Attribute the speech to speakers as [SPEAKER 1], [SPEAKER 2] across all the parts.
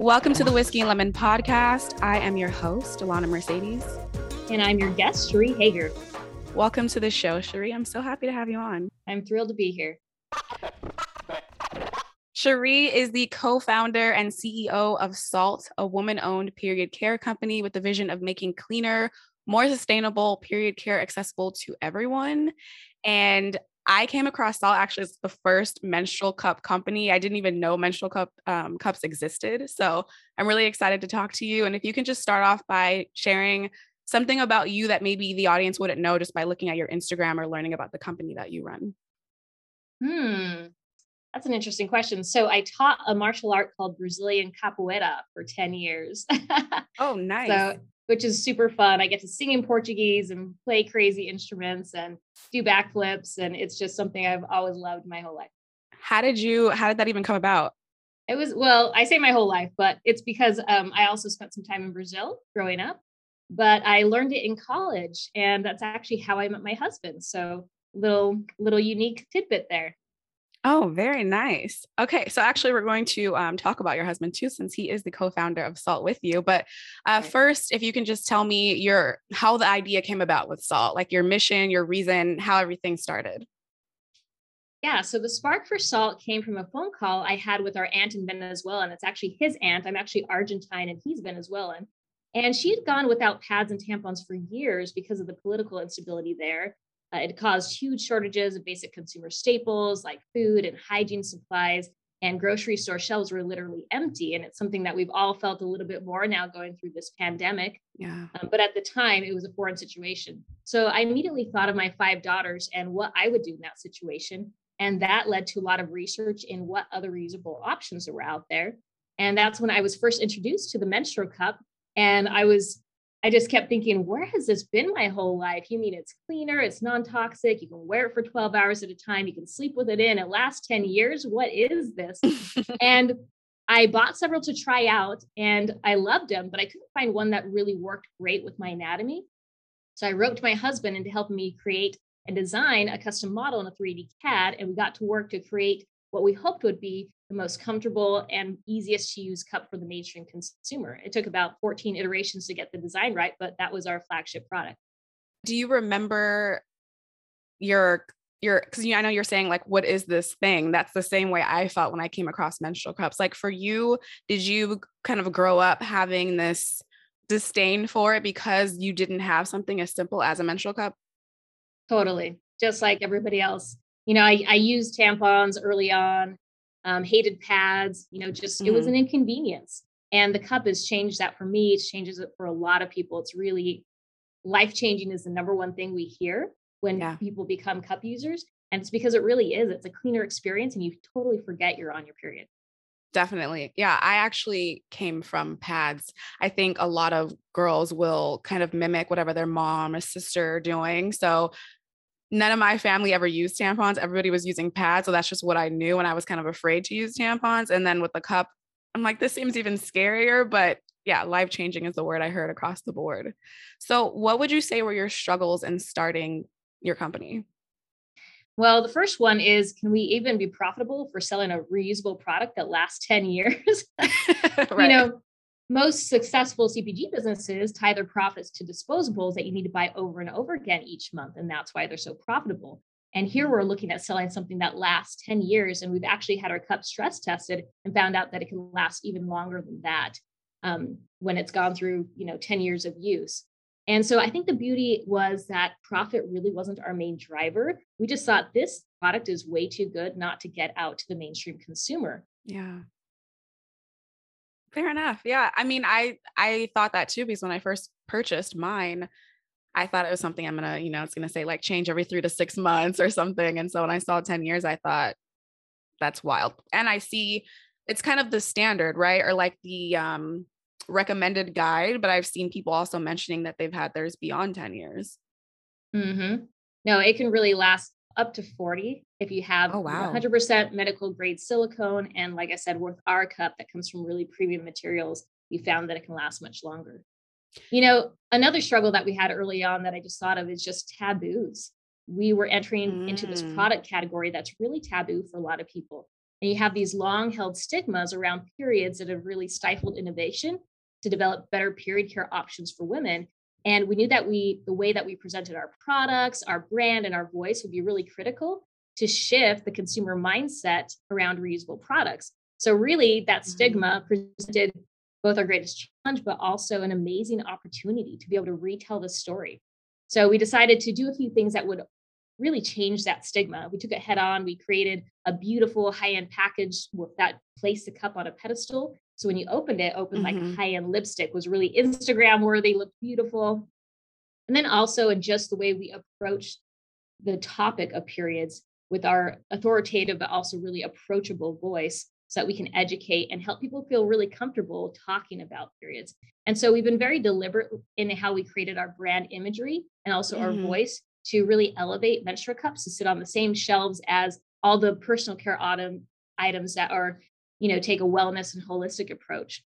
[SPEAKER 1] Welcome to the Whiskey and Lemon podcast. I am your host, Alana Mercedes.
[SPEAKER 2] And I'm your guest, Cherie Hoeger.
[SPEAKER 1] Welcome to the show, Cherie. I'm so happy to have you on.
[SPEAKER 2] I'm thrilled to be here.
[SPEAKER 1] Cherie is the co founder and CEO of Saalt, a woman owned period care company with the vision of making cleaner, more sustainable period care accessible to everyone. And I came across Saalt actually as the first menstrual cup company. I didn't even know menstrual cup um, cups existed. So I'm really excited to talk to you. And if you can just start off by sharing something about you that maybe the audience wouldn't know just by looking at your Instagram or learning about the company that you run.
[SPEAKER 2] Hmm. That's an interesting question. So I taught a martial art called Brazilian capoeira for 10 years.
[SPEAKER 1] oh, nice.
[SPEAKER 2] So which is super fun. I get to sing in Portuguese and play crazy instruments and do backflips. And it's just something I've always loved my whole life.
[SPEAKER 1] How did you, how did that even come about?
[SPEAKER 2] It was, well, I say my whole life, but it's because um, I also spent some time in Brazil growing up, but I learned it in college. And that's actually how I met my husband. So little, little unique tidbit there.
[SPEAKER 1] Oh, very nice. Okay, so actually, we're going to um, talk about your husband too, since he is the co-founder of Saalt with you. But uh, first, if you can just tell me your how the idea came about with Saalt, like your mission, your reason, how everything started.
[SPEAKER 2] Yeah, so the spark for Saalt came from a phone call I had with our aunt in Venezuela, and it's actually his aunt. I'm actually Argentine, and he's Venezuelan. And she had gone without pads and tampons for years because of the political instability there. Uh, it caused huge shortages of basic consumer staples like food and hygiene supplies, and grocery store shelves were literally empty. And it's something that we've all felt a little bit more now going through this pandemic.
[SPEAKER 1] Yeah.
[SPEAKER 2] Um, but at the time, it was a foreign situation. So I immediately thought of my five daughters and what I would do in that situation. And that led to a lot of research in what other reusable options were out there. And that's when I was first introduced to the menstrual cup. And I was I just kept thinking, where has this been my whole life? You mean it's cleaner, it's non toxic, you can wear it for 12 hours at a time, you can sleep with it in, it lasts 10 years. What is this? and I bought several to try out and I loved them, but I couldn't find one that really worked great with my anatomy. So I wrote to my husband into helping me create and design a custom model in a 3D CAD. And we got to work to create what we hoped would be the most comfortable and easiest to use cup for the mainstream consumer. It took about 14 iterations to get the design right, but that was our flagship product.
[SPEAKER 1] Do you remember your your because you I know you're saying like what is this thing? That's the same way I felt when I came across menstrual cups. Like for you, did you kind of grow up having this disdain for it because you didn't have something as simple as a menstrual cup?
[SPEAKER 2] Totally. Just like everybody else. You know, I, I used tampons early on um, hated pads, you know, just mm-hmm. it was mm-hmm. an inconvenience. And the cup has changed that for me. It changes it for a lot of people. It's really life changing is the number one thing we hear when yeah. people become cup users. And it's because it really is. It's a cleaner experience and you totally forget you're on your period.
[SPEAKER 1] Definitely. Yeah. I actually came from pads. I think a lot of girls will kind of mimic whatever their mom or sister are doing. So none of my family ever used tampons. Everybody was using pads. So that's just what I knew. And I was kind of afraid to use tampons. And then with the cup, I'm like, this seems even scarier. But yeah, life changing is the word I heard across the board. So, what would you say were your struggles in starting your company?
[SPEAKER 2] Well, the first one is can we even be profitable for selling a reusable product that lasts 10 years? right. You know, most successful CPG businesses tie their profits to disposables that you need to buy over and over again each month. And that's why they're so profitable. And here we're looking at selling something that lasts 10 years. And we've actually had our cup stress tested and found out that it can last even longer than that um, when it's gone through, you know, 10 years of use. And so I think the beauty was that profit really wasn't our main driver. We just thought this product is way too good not to get out to the mainstream consumer.
[SPEAKER 1] Yeah. Fair enough. Yeah. I mean, I I thought that too because when I first purchased mine, I thought it was something I'm gonna, you know, it's gonna say like change every three to six months or something. And so when I saw 10 years, I thought that's wild. And I see it's kind of the standard, right? Or like the um recommended guide, but I've seen people also mentioning that they've had theirs beyond 10 years.
[SPEAKER 2] Mm-hmm. No, it can really last up to 40 if you have oh, wow. 100% medical grade silicone. And like I said, worth our cup that comes from really premium materials, we found that it can last much longer. You know, another struggle that we had early on that I just thought of is just taboos. We were entering mm. into this mm. product category that's really taboo for a lot of people. And you have these long held stigmas around periods that have really stifled innovation to develop better period care options for women. And we knew that we, the way that we presented our products, our brand, and our voice would be really critical to shift the consumer mindset around reusable products. So, really, that mm-hmm. stigma presented both our greatest challenge, but also an amazing opportunity to be able to retell the story. So, we decided to do a few things that would really change that stigma. We took it head on. We created a beautiful high end package that placed the cup on a pedestal. So when you opened it, opened mm-hmm. like high end lipstick, was really Instagram worthy, looked beautiful. And then also in just the way we approached the topic of periods with our authoritative but also really approachable voice so that we can educate and help people feel really comfortable talking about periods. And so we've been very deliberate in how we created our brand imagery and also mm-hmm. our voice to really elevate menstrual cups to sit on the same shelves as all the personal care autumn items that are, you know, take a wellness and holistic approach.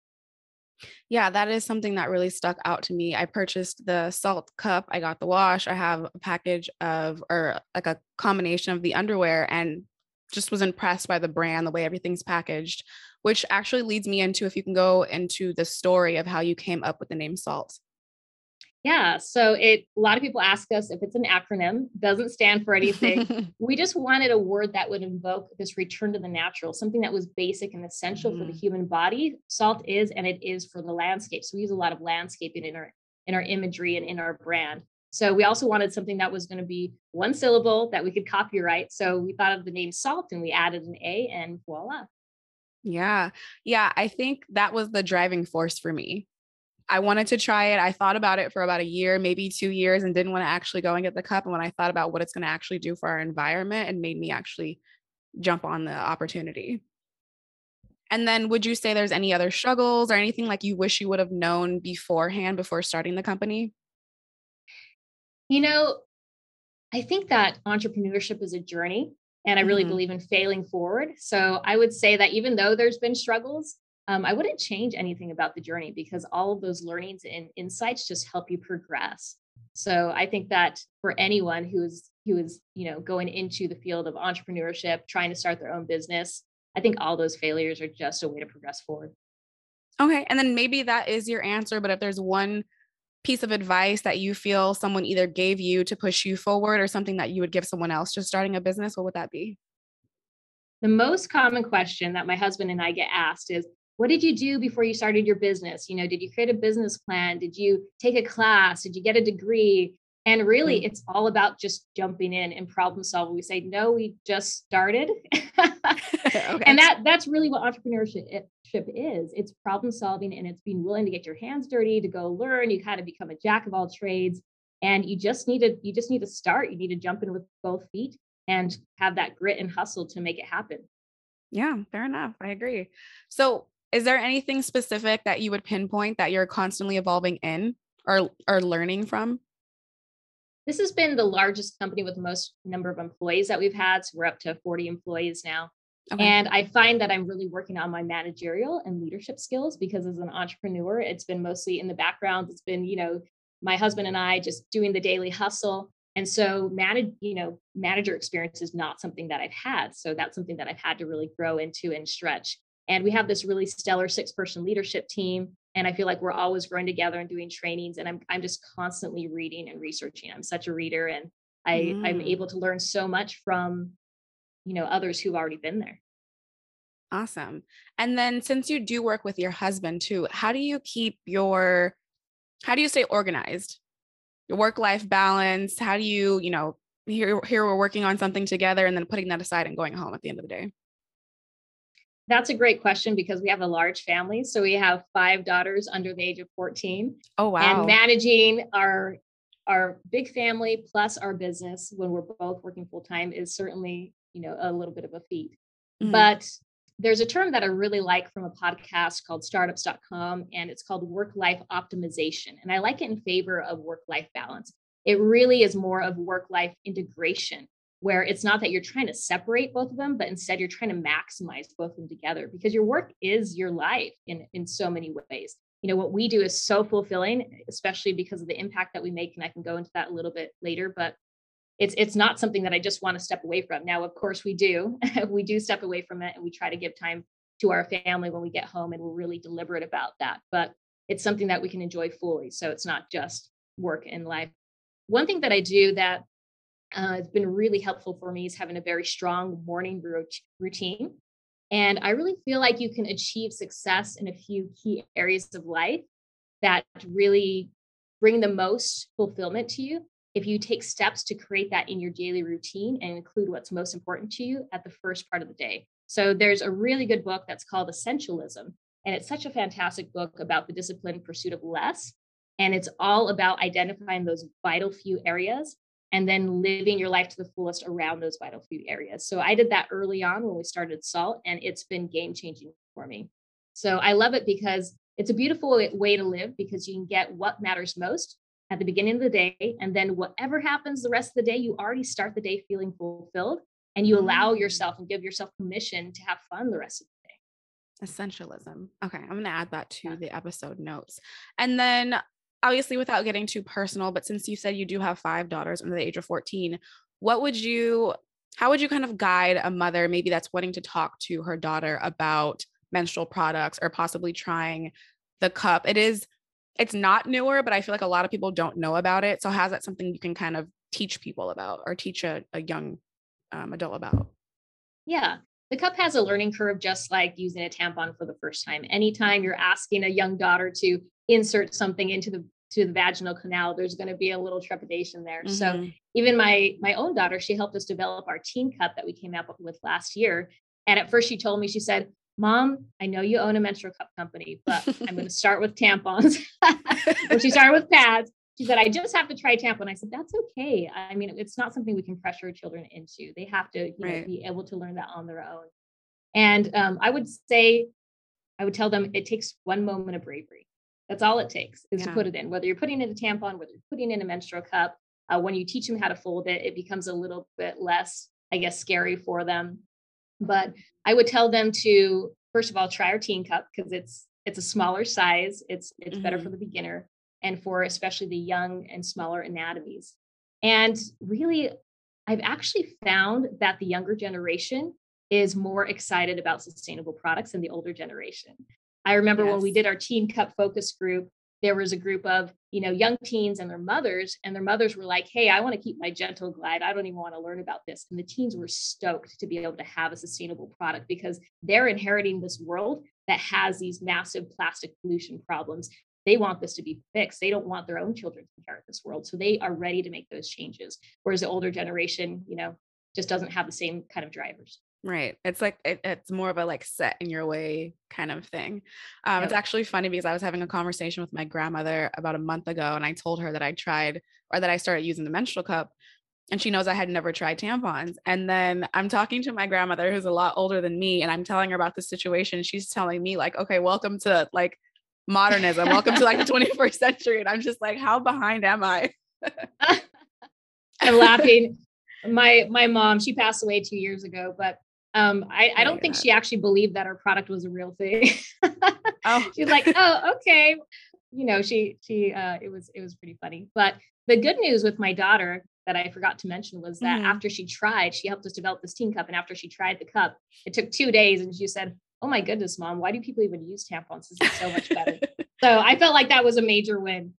[SPEAKER 1] Yeah, that is something that really stuck out to me. I purchased the Saalt cup, I got the wash, I have a package of, or like a combination of the underwear, and just was impressed by the brand, the way everything's packaged, which actually leads me into if you can go into the story of how you came up with the name Saalt.
[SPEAKER 2] Yeah, so it a lot of people ask us if it's an acronym, doesn't stand for anything. we just wanted a word that would invoke this return to the natural, something that was basic and essential mm. for the mm. human body. Salt is and it is for the landscape. So we use a lot of landscaping in our in our imagery and in our brand. So we also wanted something that was going to be one syllable that we could copyright. So we thought of the name salt and we added an A and voila.
[SPEAKER 1] Yeah. Yeah, I think that was the driving force for me I wanted to try it. I thought about it for about a year, maybe two years, and didn't want to actually go and get the cup. And when I thought about what it's going to actually do for our environment, it made me actually jump on the opportunity. And then would you say there's any other struggles or anything like you wish you would have known beforehand before starting the company?
[SPEAKER 2] You know, I think that entrepreneurship is a journey and I really mm-hmm. believe in failing forward. So I would say that even though there's been struggles, um, I wouldn't change anything about the journey because all of those learnings and insights just help you progress. So I think that for anyone who is who is you know going into the field of entrepreneurship, trying to start their own business, I think all those failures are just a way to progress forward.
[SPEAKER 1] Okay, and then maybe that is your answer, but if there's one piece of advice that you feel someone either gave you to push you forward or something that you would give someone else just starting a business, what would that be?
[SPEAKER 2] The most common question that my husband and I get asked is what did you do before you started your business? You know did you create a business plan? Did you take a class? Did you get a degree? And really mm-hmm. it's all about just jumping in and problem solving. We say no we just started. Okay. and that that's really what entrepreneurship is. It's problem solving and it's being willing to get your hands dirty to go learn. You kind of become a jack of all trades and you just need to you just need to start. You need to jump in with both feet and have that grit and hustle to make it happen.
[SPEAKER 1] Yeah fair enough. I agree. So is there anything specific that you would pinpoint that you're constantly evolving in or or learning from?
[SPEAKER 2] This has been the largest company with the most number of employees that we've had. So we're up to 40 employees now. Okay. And I find that I'm really working on my managerial and leadership skills because as an entrepreneur, it's been mostly in the background. It's been, you know, my husband and I just doing the daily hustle. And so manage, you know, manager experience is not something that I've had. So that's something that I've had to really grow into and stretch. And we have this really stellar six person leadership team. And I feel like we're always growing together and doing trainings. And I'm, I'm just constantly reading and researching. I'm such a reader and I, mm. I'm able to learn so much from, you know, others who've already been there.
[SPEAKER 1] Awesome. And then since you do work with your husband too, how do you keep your, how do you stay organized? Your work life balance? How do you, you know, here, here we're working on something together and then putting that aside and going home at the end of the day?
[SPEAKER 2] That's a great question because we have a large family. So we have five daughters under the age of 14.
[SPEAKER 1] Oh wow.
[SPEAKER 2] And managing our our big family plus our business when we're both working full time is certainly, you know, a little bit of a feat. Mm-hmm. But there's a term that I really like from a podcast called startups.com and it's called work life optimization. And I like it in favor of work life balance. It really is more of work life integration where it's not that you're trying to separate both of them, but instead you're trying to maximize both of them together because your work is your life in, in so many ways. You know, what we do is so fulfilling, especially because of the impact that we make. And I can go into that a little bit later, but it's it's not something that I just want to step away from. Now, of course, we do. we do step away from it and we try to give time to our family when we get home and we're really deliberate about that. But it's something that we can enjoy fully. So it's not just work and life. One thing that I do that uh, has been really helpful for me is having a very strong morning routine. And I really feel like you can achieve success in a few key areas of life that really bring the most fulfillment to you if you take steps to create that in your daily routine and include what's most important to you at the first part of the day. So there's a really good book that's called Essentialism. And it's such a fantastic book about the disciplined pursuit of less. And it's all about identifying those vital few areas and then living your life to the fullest around those vital few areas. So I did that early on when we started Saalt, and it's been game changing for me. So I love it because it's a beautiful way to live because you can get what matters most at the beginning of the day. And then whatever happens the rest of the day, you already start the day feeling fulfilled and you allow mm. yourself and give yourself permission to have fun the rest of the day.
[SPEAKER 1] Essentialism. Okay. I'm going to add that to the episode notes. And then, obviously, without getting too personal, but since you said you do have five daughters under the age of 14, what would you, how would you kind of guide a mother maybe that's wanting to talk to her daughter about menstrual products or possibly trying the cup? It is it's not newer, but I feel like a lot of people don't know about it. So how's that something you can kind of teach people about or teach a, a young um, adult about?
[SPEAKER 2] Yeah. The cup has a learning curve, just like using a tampon for the first time. Anytime you're asking a young daughter to insert something into the to the vaginal canal, there's going to be a little trepidation there. Mm-hmm. So even my my own daughter, she helped us develop our teen cup that we came up with last year. And at first, she told me, she said, Mom, I know you own a menstrual cup company, but I'm going to start with tampons. or she started with pads. She said, I just have to try tampon. I said, that's okay. I mean, it's not something we can pressure children into. They have to right. know, be able to learn that on their own. And um, I would say, I would tell them it takes one moment of bravery. That's all it takes is yeah. to put it in, whether you're putting in a tampon, whether you're putting in a menstrual cup. Uh, when you teach them how to fold it, it becomes a little bit less, I guess, scary for them. But I would tell them to first of all try our teen cup because it's it's a smaller size. It's it's mm-hmm. better for the beginner and for especially the young and smaller anatomies. And really, I've actually found that the younger generation is more excited about sustainable products than the older generation. I remember yes. when we did our teen cup focus group, there was a group of you know young teens and their mothers and their mothers were like hey i want to keep my gentle glide i don't even want to learn about this and the teens were stoked to be able to have a sustainable product because they're inheriting this world that has these massive plastic pollution problems they want this to be fixed they don't want their own children to inherit this world so they are ready to make those changes whereas the older generation you know just doesn't have the same kind of drivers
[SPEAKER 1] Right. It's like it, it's more of a like set in your way kind of thing. Um, yep. It's actually funny because I was having a conversation with my grandmother about a month ago, and I told her that I tried or that I started using the menstrual cup, and she knows I had never tried tampons. And then I'm talking to my grandmother who's a lot older than me, and I'm telling her about the situation. She's telling me like, "Okay, welcome to like modernism. welcome to like the 21st century." And I'm just like, "How behind am I?"
[SPEAKER 2] I'm laughing. My my mom, she passed away two years ago, but um, I, I don't think she actually believed that our product was a real thing. oh. She's like, oh, okay. You know, she she uh it was it was pretty funny. But the good news with my daughter that I forgot to mention was that mm. after she tried, she helped us develop this teen cup. And after she tried the cup, it took two days and she said, Oh my goodness, mom, why do people even use tampons? This is so much better. so I felt like that was a major win.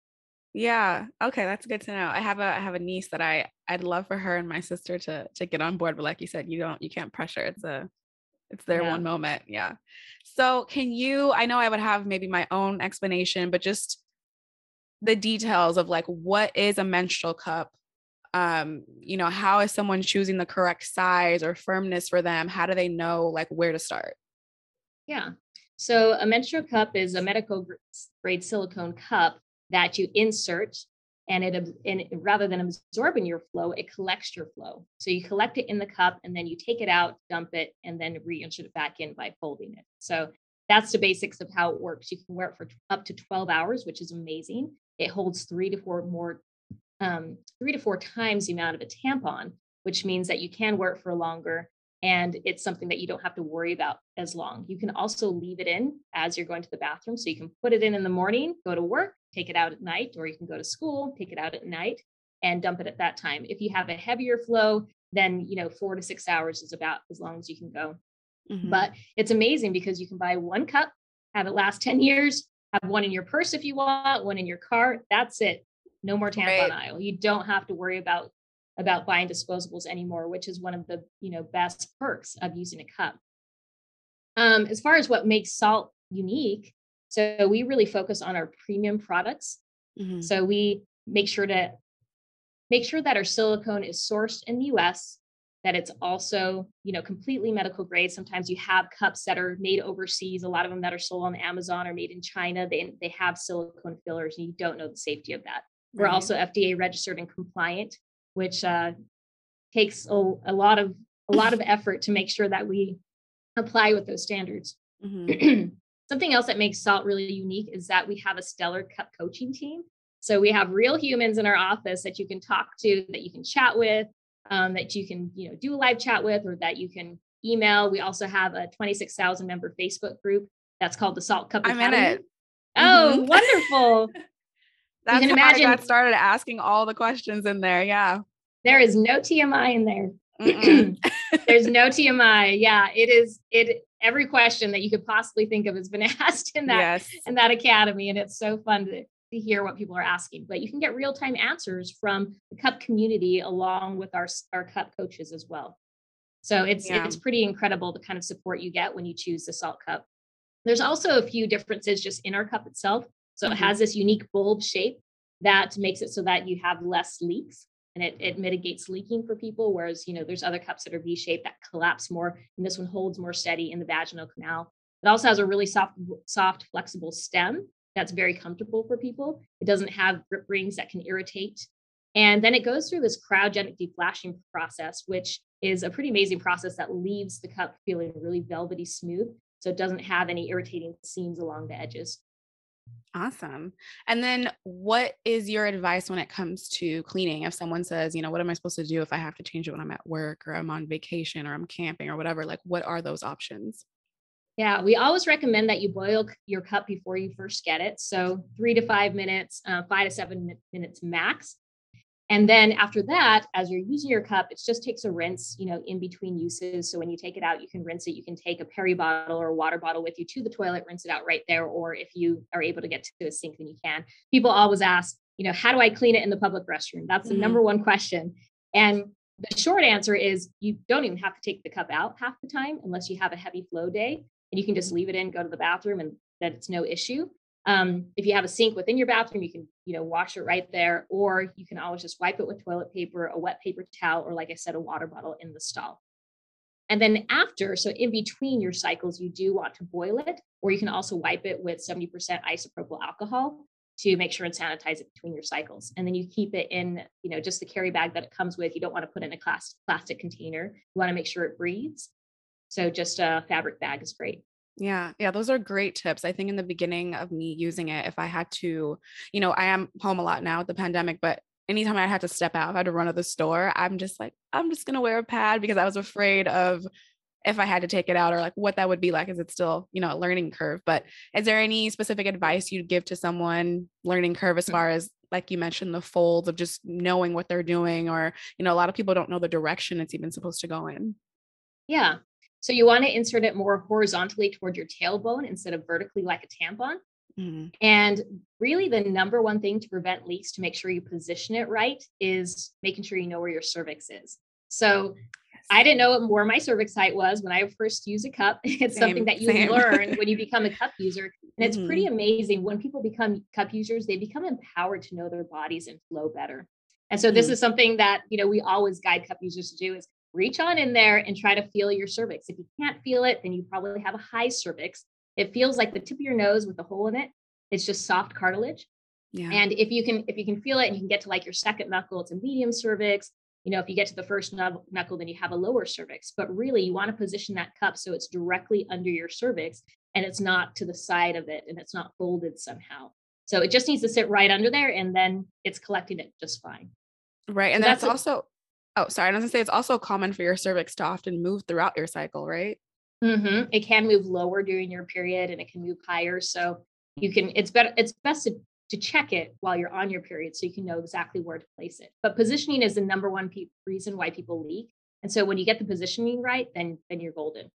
[SPEAKER 1] Yeah. Okay, that's good to know. I have a I have a niece that I I'd love for her and my sister to to get on board, but like you said, you don't you can't pressure. It's a it's their yeah. one moment. Yeah. So can you I know I would have maybe my own explanation, but just the details of like what is a menstrual cup? Um, you know, how is someone choosing the correct size or firmness for them? How do they know like where to start?
[SPEAKER 2] Yeah. So a menstrual cup is a medical grade silicone cup that you insert and it and rather than absorbing your flow it collects your flow. So you collect it in the cup and then you take it out dump it and then reinsert it back in by folding it. So that's the basics of how it works. You can wear it for up to 12 hours which is amazing. It holds three to four more um, three to four times the amount of a tampon which means that you can wear it for longer and it's something that you don't have to worry about as long. You can also leave it in as you're going to the bathroom. So you can put it in in the morning, go to work, take it out at night, or you can go to school, take it out at night. and dump it at that time. If you have a heavier flow, then you know four to six hours is about as long as you can go. Mm-hmm. But it's amazing because you can buy one cup, have it last 10 years, have one in your purse if you want, one in your car. That's it. No more tampon right. aisle. You don't have to worry about about buying disposables anymore, which is one of the you know best perks of using a cup. Um, as far as what makes Saalt unique, so we really focus on our premium products. Mm-hmm. So we make sure to make sure that our silicone is sourced in the US, that it's also, you know, completely medical grade. Sometimes you have cups that are made overseas. A lot of them that are sold on Amazon are made in China. They, they have silicone fillers and you don't know the safety of that. We're also FDA registered and compliant, which uh, takes a, a lot of a lot of effort to make sure that we apply with those standards. Mm-hmm. Something else that makes Saalt really unique is that we have a stellar cup coaching team. So we have real humans in our office that you can talk to, that you can chat with, um, that you can you know do a live chat with, or that you can email. We also have a 26,000 member Facebook group that's called the Saalt Cup.
[SPEAKER 1] I'm Academy. in it.
[SPEAKER 2] Oh, mm-hmm. wonderful!
[SPEAKER 1] That's you can imagine, I got started asking all the questions in there. Yeah.
[SPEAKER 2] There is no TMI in there. There's no TMI. Yeah, it is. It every question that you could possibly think of has been asked in that yes. in that academy, and it's so fun to, to hear what people are asking. But you can get real time answers from the cup community along with our our cup coaches as well. So it's yeah. it's pretty incredible the kind of support you get when you choose the Saalt cup. There's also a few differences just in our cup itself. So mm-hmm. it has this unique bulb shape that makes it so that you have less leaks and it, it mitigates leaking for people. Whereas, you know, there's other cups that are V-shaped that collapse more, and this one holds more steady in the vaginal canal. It also has a really soft, soft, flexible stem that's very comfortable for people. It doesn't have grip rings that can irritate. And then it goes through this cryogenic deflashing process, which is a pretty amazing process that leaves the cup feeling really velvety smooth. So it doesn't have any irritating seams along the edges.
[SPEAKER 1] Awesome. And then what is your advice when it comes to cleaning? If someone says, you know, what am I supposed to do if I have to change it when I'm at work or I'm on vacation or I'm camping or whatever? Like, what are those options?
[SPEAKER 2] Yeah, we always recommend that you boil your cup before you first get it. So, three to five minutes, uh, five to seven minutes max. And then after that, as you're using your cup, it just takes a rinse, you know, in between uses. So when you take it out, you can rinse it. You can take a peri bottle or a water bottle with you to the toilet, rinse it out right there. Or if you are able to get to a sink, then you can. People always ask, you know, how do I clean it in the public restroom? That's the mm-hmm. number one question. And the short answer is you don't even have to take the cup out half the time unless you have a heavy flow day and you can just leave it in, go to the bathroom, and that it's no issue. Um, if you have a sink within your bathroom, you can, you know, wash it right there, or you can always just wipe it with toilet paper, a wet paper towel, or like I said, a water bottle in the stall. And then after, so in between your cycles, you do want to boil it, or you can also wipe it with 70% isopropyl alcohol to make sure and sanitize it between your cycles. And then you keep it in, you know, just the carry bag that it comes with. You don't want to put in a plastic container. You want to make sure it breathes. So just a fabric bag is great.
[SPEAKER 1] Yeah, yeah, those are great tips. I think in the beginning of me using it, if I had to, you know, I am home a lot now with the pandemic, but anytime I had to step out, I had to run to the store, I'm just like, I'm just gonna wear a pad because I was afraid of if I had to take it out or like what that would be like. Is it still, you know, a learning curve? But is there any specific advice you'd give to someone learning curve as mm. far as like you mentioned, the folds of just knowing what they're doing, or you know, a lot of people don't know the direction it's even supposed to go in.
[SPEAKER 2] Yeah. So you want to insert it more horizontally toward your tailbone instead of vertically like a tampon. Mm-hmm. And really, the number one thing to prevent leaks to make sure you position it right is making sure you know where your cervix is. So I didn't know where my cervix height was when I first used a cup. It's same, something that you same. learn when you become a cup user. And it's mm-hmm. pretty amazing when people become cup users, they become empowered to know their bodies and flow better. And so this mm-hmm. is something that, you know, we always guide cup users to do is reach on in there and try to feel your cervix. If you can't feel it, then you probably have a high cervix. It feels like the tip of your nose with a hole in it. It's just soft cartilage. Yeah. And if you can if you can feel it and you can get to like your second knuckle, it's a medium cervix. You know, if you get to the first knuckle, then you have a lower cervix. But really, you want to position that cup so it's directly under your cervix and it's not to the side of it and it's not folded somehow. So it just needs to sit right under there and then it's collecting it just fine.
[SPEAKER 1] Right. And so that's, that's also Oh, sorry. I was gonna say it's also common for your cervix to often move throughout your cycle, right?
[SPEAKER 2] Mm-hmm. It can move lower during your period, and it can move higher. So you can. It's better. It's best to to check it while you're on your period so you can know exactly where to place it. But positioning is the number one pe- reason why people leak. And so when you get the positioning right, then then you're golden.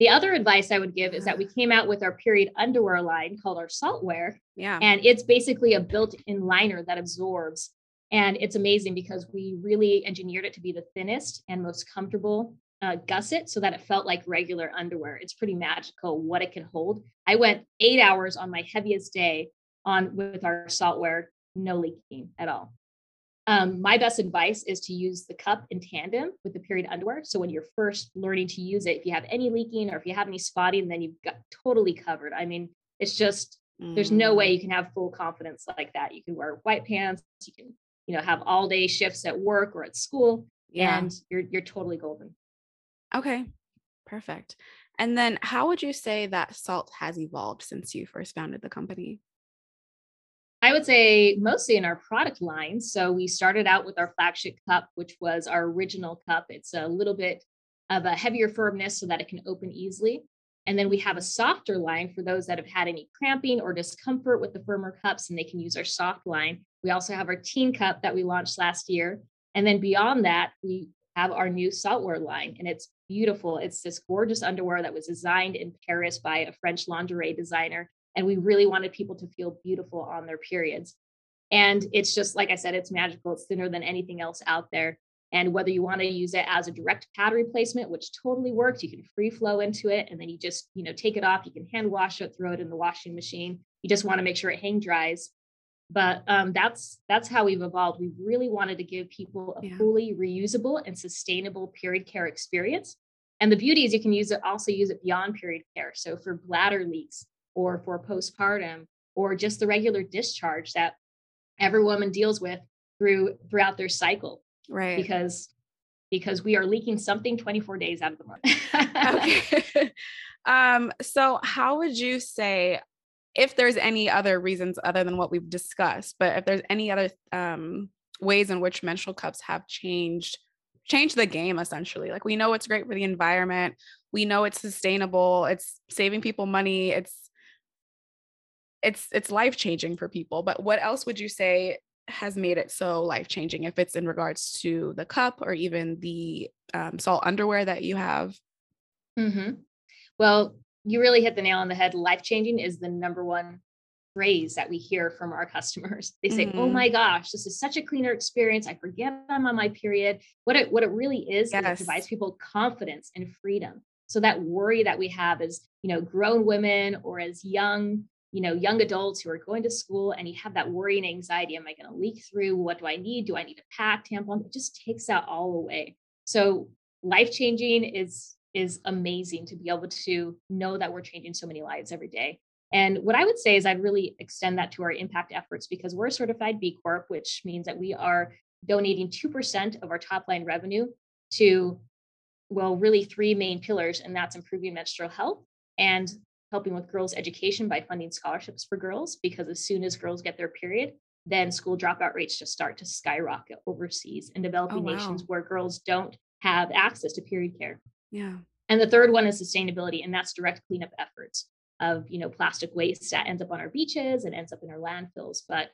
[SPEAKER 2] The other advice I would give is that we came out with our period underwear line called our saltwear.
[SPEAKER 1] Yeah.
[SPEAKER 2] And it's basically a built-in liner that absorbs. And it's amazing because we really engineered it to be the thinnest and most comfortable uh, gusset so that it felt like regular underwear. It's pretty magical what it can hold. I went eight hours on my heaviest day on with our saltware, no leaking at all. Um, my best advice is to use the cup in tandem with the period underwear. So when you're first learning to use it, if you have any leaking or if you have any spotting, then you've got totally covered. I mean, it's just mm. there's no way mm. you can have full confidence like that. You can wear white pants, you can, you know, have all day shifts at work or at school, yeah. and you're you're totally golden.
[SPEAKER 1] Okay, perfect. And then how would you say that Saalt has evolved since you first founded the company?
[SPEAKER 2] I would say mostly in our product line. So we started out with our flagship cup, which was our original cup. It's a little bit of a heavier firmness so that it can open easily. And then we have a softer line for those that have had any cramping or discomfort with the firmer cups, and they can use our soft line. We also have our teen cup that we launched last year. And then beyond that, we have our new saltwear line, and it's beautiful. It's this gorgeous underwear that was designed in Paris by a French lingerie designer and we really wanted people to feel beautiful on their periods and it's just like i said it's magical it's thinner than anything else out there and whether you want to use it as a direct pad replacement which totally works you can free flow into it and then you just you know take it off you can hand wash it throw it in the washing machine. You just want to make sure it hang dries. But um, that's that's how we've evolved. We really wanted to give people a yeah. fully reusable and sustainable period care experience. And the beauty is you can use it also use it beyond period care. So for bladder leaks or for postpartum or just the regular discharge that every woman deals with through throughout their cycle
[SPEAKER 1] right.
[SPEAKER 2] because because we are leaking something 24 days out of the month.
[SPEAKER 1] Okay. Um so how would you say if there's any other reasons other than what we've discussed but if there's any other um ways in which menstrual cups have changed changed the game essentially? Like we know it's great for the environment. We know it's sustainable. It's saving people money. It's it's it's life changing for people. But what else would you say has made it so life changing if it's in regards to the cup or even the um, Saalt underwear that you have
[SPEAKER 2] mm-hmm. well you really hit the nail on the head life changing is the number one phrase that we hear from our customers they say oh mm-hmm. oh my gosh this is such a cleaner experience i forget i'm on my period what it what it really is yes. is it provides people confidence and freedom so that worry that we have as you know grown women or as young you know young adults who are going to school and you have that worry and anxiety am i going to leak through? What do i need? Do i need a pack tampon? It just takes that all away. So life changing is is amazing to be able to know that we're changing so many lives every day. And what i would say is i'd really extend that to our impact efforts because we're a certified b corp which means that we are donating 2% of our top line revenue to well really three main pillars and that's improving menstrual health and helping with girls' education by funding scholarships for girls, because as soon as girls get their period, then school dropout rates just start to skyrocket overseas in oh, developing oh, wow. nations where girls don't have access to period care.
[SPEAKER 1] Yeah.
[SPEAKER 2] And the third one is sustainability, and that's direct cleanup efforts of you know plastic waste that ends up on our beaches and ends up in our landfills. But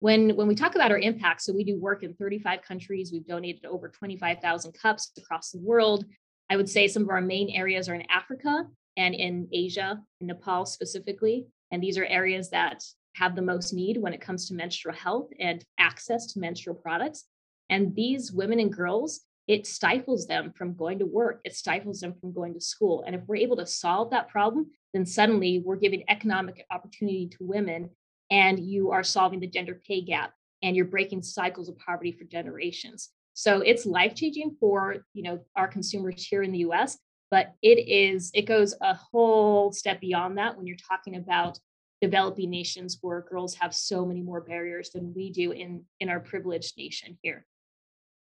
[SPEAKER 2] when when we talk about our impact, so we do work in 35 countries. We've donated over 25,000 cups across the world. I would say some of our main areas are in Africa, and in Asia, in Nepal specifically. And these are areas that have the most need when it comes to menstrual health and access to menstrual products. And these women and girls, it stifles them from going to work, it stifles them from going to school. And if we're able to solve that problem, then suddenly we're giving economic opportunity to women and you are solving the gender pay gap and you're breaking cycles of poverty for generations. So it's life changing for you know our consumers here in the US, but it is it goes a whole step beyond that when you're talking about developing nations where girls have so many more barriers than we do in in our privileged nation here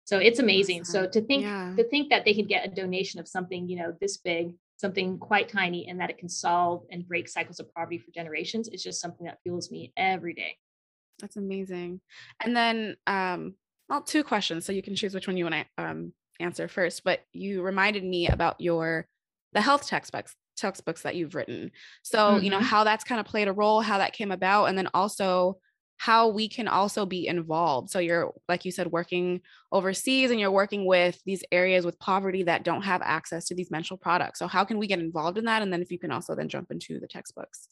[SPEAKER 2] so it's amazing awesome. so to think yeah. to think that they could get a donation of something you know this big something quite tiny and that it can solve and break cycles of poverty for generations is just something that fuels me every day
[SPEAKER 1] that's amazing and then um well two questions so you can choose which one you want to um answer first, but you reminded me about your the health textbooks textbooks that you've written. So, mm-hmm. you know, mm-hmm. how that's kind of played a role, how that came about, and then also how we can also be involved. So you're, like you said, working overseas and you're working with these areas with poverty that don't have access to these menstrual products. So how can we get involved in that? And then if you can also then jump into the textbooks.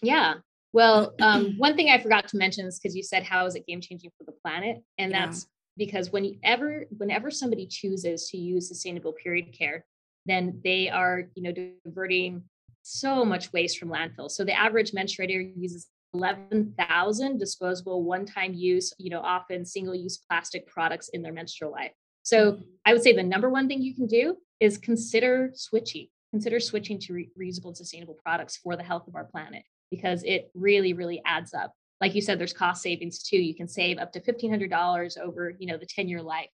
[SPEAKER 2] Yeah. Well, um, one thing I forgot to mention is because you said how is it game changing for the planet, and yeah. that's because whenever whenever somebody chooses to use sustainable period care, then they are you know diverting so much waste from landfills So the average menstruator uses 11,000 disposable one-time use, you know, often single-use plastic products in their menstrual life. So mm-hmm. I would say the number one thing you can do is consider switching. Consider switching to re- reusable and sustainable products for the health of our planet because it really, really adds up. Like you said, there's cost savings too. You can save up to $1,500 over, you know, the 10-year life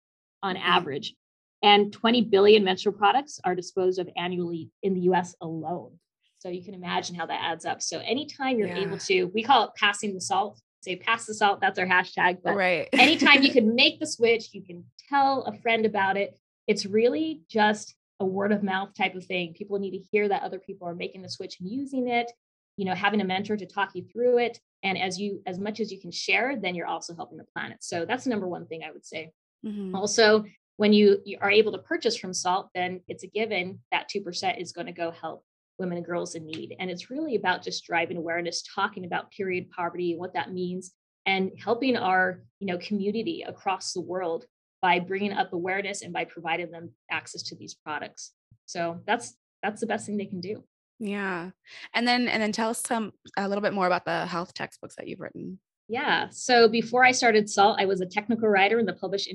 [SPEAKER 2] on mm-hmm. average. And 20 billion menstrual products are disposed of annually in the US alone. So you can imagine how that adds up. So anytime you're yeah. able to, we call it passing the salt. Say pass the salt, that's our hashtag. But
[SPEAKER 1] right.
[SPEAKER 2] anytime you can make the switch, you can tell a friend about it. It's really just a word of mouth type of thing. People need to hear that other people are making the switch and using it, you know, having a mentor to talk you through it. And as you, as much as you can share, then you're also helping the planet. So that's the number one thing I would say. Mm-hmm. Also, when you, you are able to purchase from Saalt, then it's a given that 2% is going to go help women and girls in need. And it's really about just driving awareness, talking about period poverty, what that means, and helping our you know community across the world by bringing up awareness and by providing them access to these products. So that's that's the best thing they can do.
[SPEAKER 1] Yeah. And then and then tell us some a little bit more about the health textbooks that you've written.
[SPEAKER 2] Yeah. So before I started Saalt, I was a technical writer in the publish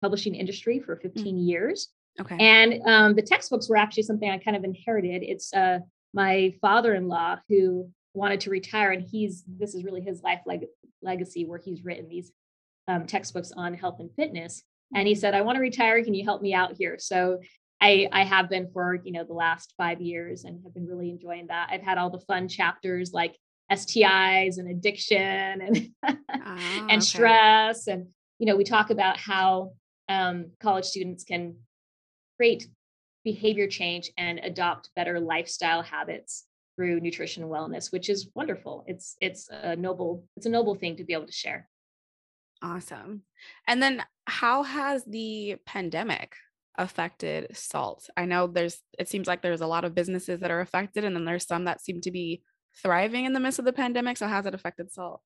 [SPEAKER 2] publishing industry for 15 mm. years.
[SPEAKER 1] Okay.
[SPEAKER 2] And um, the textbooks were actually something I kind of inherited. It's uh, my father-in-law who wanted to retire, and he's this is really his life leg- legacy where he's written these um, textbooks on health and fitness. And he said, "I want to retire. Can you help me out here?" So I, I have been for you know the last five years and have been really enjoying that. I've had all the fun chapters like STIs and addiction and ah, and okay. stress and you know we talk about how um, college students can create behavior change and adopt better lifestyle habits through nutrition and wellness which is wonderful it's it's a noble it's a noble thing to be able to share
[SPEAKER 1] awesome and then how has the pandemic affected Saalt i know there's it seems like there's a lot of businesses that are affected and then there's some that seem to be thriving in the midst of the pandemic so how's it affected Saalt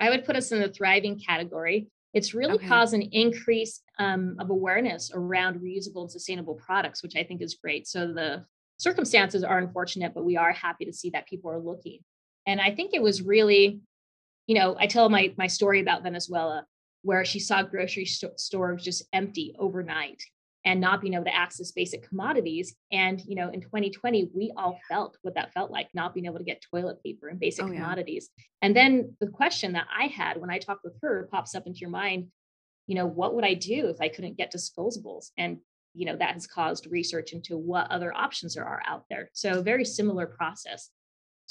[SPEAKER 2] i would put us in the thriving category it's really okay. caused an increase um, of awareness around reusable and sustainable products, which I think is great. So the circumstances are unfortunate, but we are happy to see that people are looking. And I think it was really, you know, I tell my my story about Venezuela where she saw grocery st- stores just empty overnight and not being able to access basic commodities. And, you know, in 2020, we all felt what that felt like, not being able to get toilet paper and basic oh, commodities. Yeah. And then the question that I had when I talked with her pops up into your mind, you know, what would I do if I couldn't get disposables? And, you know, that has caused research into what other options there are out there. So very similar process.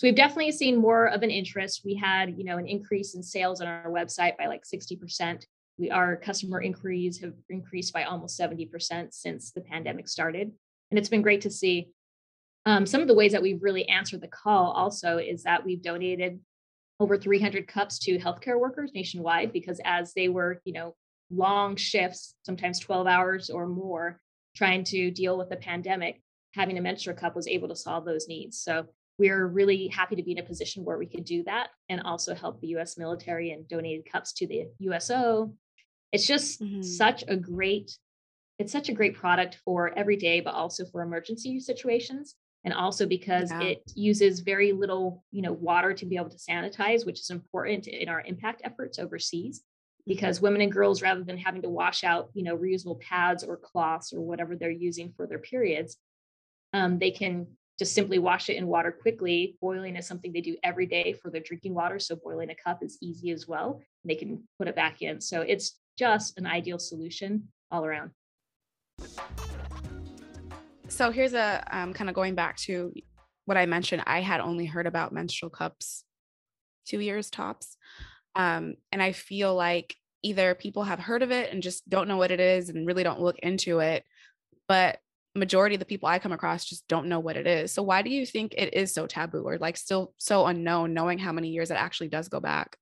[SPEAKER 2] So we've definitely seen more of an interest. We had, you know, an increase in sales on our website by like 60% we, our customer inquiries have increased by almost 70% since the pandemic started. And it's been great to see. Um, some of the ways that we've really answered the call also is that we've donated over 300 cups to healthcare workers nationwide because as they were, you know, long shifts, sometimes 12 hours or more, trying to deal with the pandemic, having a menstrual cup was able to solve those needs. So we're really happy to be in a position where we could do that and also help the US military and donated cups to the USO, it's just mm-hmm. such a great it's such a great product for every day but also for emergency situations and also because yeah. it uses very little you know water to be able to sanitize which is important in our impact efforts overseas because mm-hmm. women and girls rather than having to wash out you know reusable pads or cloths or whatever they're using for their periods um, they can just simply wash it in water quickly boiling is something they do every day for their drinking water so boiling a cup is easy as well they can put it back in so it's just an ideal solution all around.
[SPEAKER 1] So here's a um, kind of going back to what I mentioned. I had only heard about menstrual cups two years tops. Um, and I feel like either people have heard of it and just don't know what it is and really don't look into it, but majority of the people I come across just don't know what it is. So why do you think it is so taboo or like still so unknown, knowing how many years it actually does go back?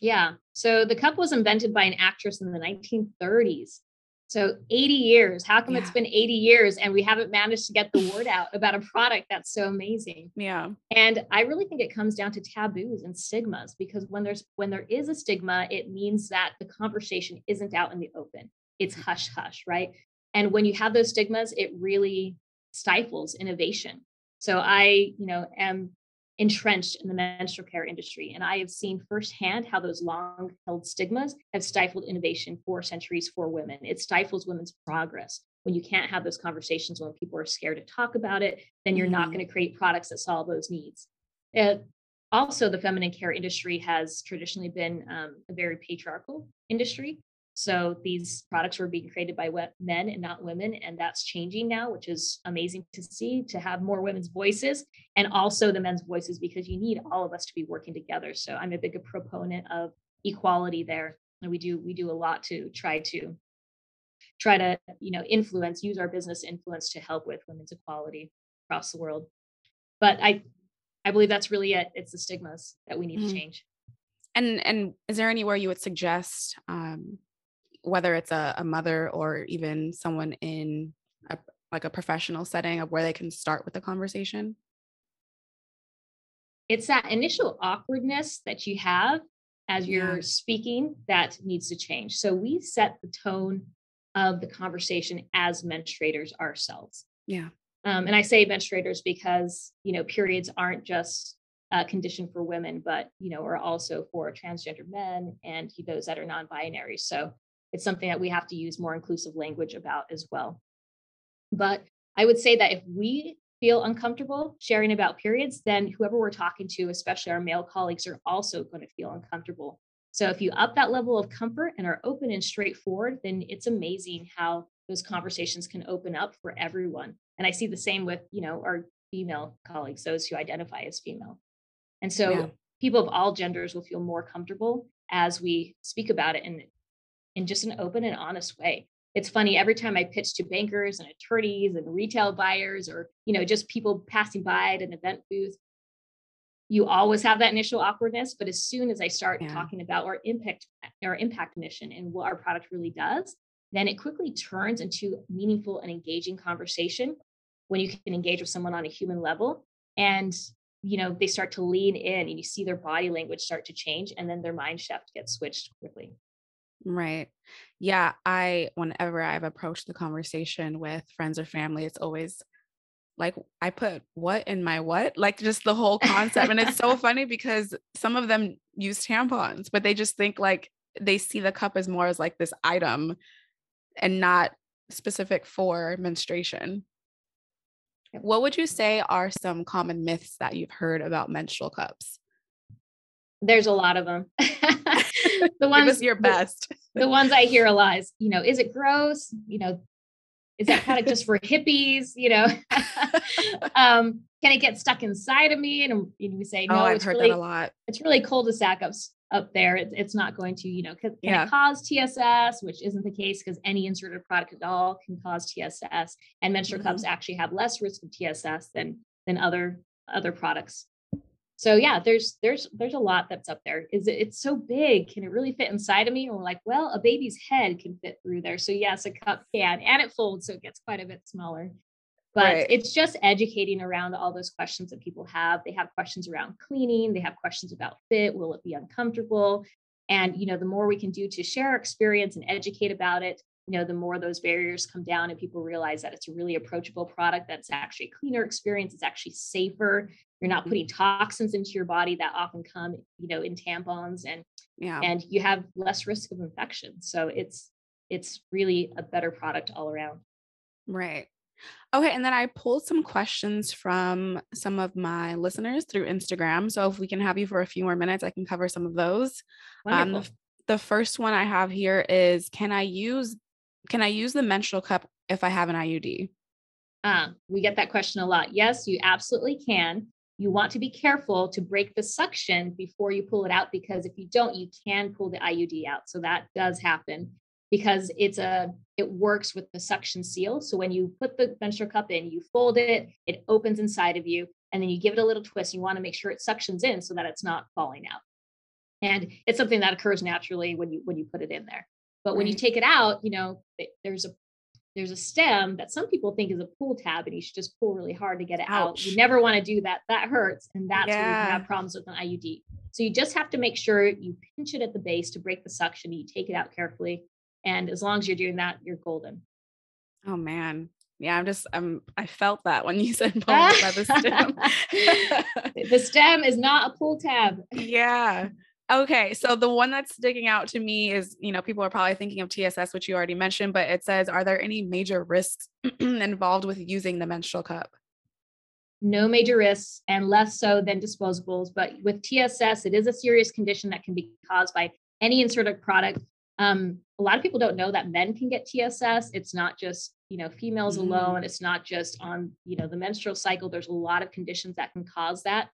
[SPEAKER 2] Yeah. So the cup was invented by an actress in the 1930s. So 80 years. How come yeah. it's been 80 years and we haven't managed to get the word out about a product that's so amazing?
[SPEAKER 1] Yeah.
[SPEAKER 2] And I really think it comes down to taboos and stigmas because when there's when there is a stigma, it means that the conversation isn't out in the open. It's mm. hush hush, right? And when you have those stigmas, it really stifles innovation. So I, you know, am entrenched in the menstrual care industry. And I have seen firsthand how those long held stigmas have stifled innovation for centuries for women. It stifles women's progress. When you can't have those conversations, when people are scared to talk about it, then you're mm-hmm. not going to create products that solve those needs. Uh, also, the feminine care industry has traditionally been um, a very patriarchal industry. So these products were being created by men and not women. And that's changing now, which is amazing to see to have more women's voices and also the men's voices because you need all of us to be working together. So I'm a big proponent of equality there. And we do we do a lot to try to try to, you know, influence, use our business influence to help with women's equality across the world. But I I believe that's really it. It's the stigmas that we need mm-hmm. to change.
[SPEAKER 1] And and is there anywhere you would suggest um whether it's a, a mother or even someone in a, like a professional setting of where they can start with the conversation?
[SPEAKER 2] It's that initial awkwardness that you have as you're yeah. speaking that needs to change. So we set the tone of the conversation as menstruators ourselves.
[SPEAKER 1] Yeah.
[SPEAKER 2] Um, and I say menstruators because you know periods aren't just a condition for women, but you know are also for transgender men and those that are non-binary. So it's something that we have to use more inclusive language about as well. But I would say that if we feel uncomfortable sharing about periods, then whoever we're talking to, especially our male colleagues, are also going to feel uncomfortable. So if you up that level of comfort and are open and straightforward, then it's amazing how those conversations can open up for everyone. And I see the same with, you know, our female colleagues, those who identify as female. And so yeah. people of all genders will feel more comfortable as we speak about it and in just an open and honest way. It's funny every time I pitch to bankers and attorneys and retail buyers or you know just people passing by at an event booth, you always have that initial awkwardness. But as soon as I start yeah. talking about our impact our impact mission and what our product really does, then it quickly turns into meaningful and engaging conversation when you can engage with someone on a human level and you know they start to lean in and you see their body language start to change and then their mind shift gets switched quickly
[SPEAKER 1] Right. Yeah. I, whenever I've approached the conversation with friends or family, it's always like I put what in my what, like just the whole concept. and it's so funny because some of them use tampons, but they just think like they see the cup as more as like this item and not specific for menstruation. What would you say are some common myths that you've heard about menstrual cups?
[SPEAKER 2] There's a lot of them. the ones
[SPEAKER 1] your best.
[SPEAKER 2] The, ones I hear a lot is, you know, is it gross? You know, is that product just for hippies? You know, um, can it get stuck inside of me? And, and we say, no,
[SPEAKER 1] oh, I've heard
[SPEAKER 2] really,
[SPEAKER 1] that a lot.
[SPEAKER 2] It's really cul-de-sac up, up there. It's, it's not going to, you know, can, can yeah. it cause TSS, which isn't the case because any inserted product at all can cause TSS. And menstrual mm-hmm. cups actually have less risk of TSS than than other other products so yeah there's there's there's a lot that's up there. Is it it's so big can it really fit inside of me? And we're like well a baby's head can fit through there. So yes a cup can and it folds so it gets quite a bit smaller. But right. it's just educating around all those questions that people have. They have questions around cleaning they have questions about fit will it be uncomfortable? And you know the more we can do to share our experience and educate about it you know the more those barriers come down and people realize that it's a really approachable product that's actually a cleaner experience it's actually safer you're not putting mm-hmm. toxins into your body that often come you know in tampons and yeah. and you have less risk of infection. So it's it's really a better product all around.
[SPEAKER 1] Right. Okay and then i pulled some questions from some of my listeners through instagram. So if we can have you for a few more minutes i can cover some of those. Um, the, the first one i have here is can i use can i use the menstrual cup if i have an iud
[SPEAKER 2] uh, we get that question a lot. Yes, you absolutely can. You want to be careful to break the suction before you pull it out because if you don't you can pull the iud out. So that does happen because it's a it works with the suction seal. So when you put the menstrual cup in you fold it it opens inside of you and then you give it a little twist you want to make sure it suctions in so that it's not falling out. And it's something that occurs naturally when you when you put it in there. But when you take it out, you know, there's a there's a stem that some people think is a pull tab and you should just pull really hard to get it Ouch. out. You never want to do that. That hurts. And that's yeah. where you can have problems with an IUD. So you just have to make sure you pinch it at the base to break the suction. You take it out carefully. And as long as you're doing that, you're golden.
[SPEAKER 1] Oh man. Yeah, I'm just I'm I felt that when you said pull by the
[SPEAKER 2] stem. the stem is not a pull tab.
[SPEAKER 1] Yeah. Okay, so the one that's sticking out to me is, you know, people are probably thinking of TSS, which you already mentioned, but it says, are there any major risks involved with using the menstrual cup?
[SPEAKER 2] No major risks and less so than disposables. But with TSS, it is a serious condition that can be caused by any inserted product. Um, a lot of people don't know that men can get TSS. It's not just, you know, females mm. alone. It's not just on, you know, the menstrual cycle. There's a lot of conditions that can cause that.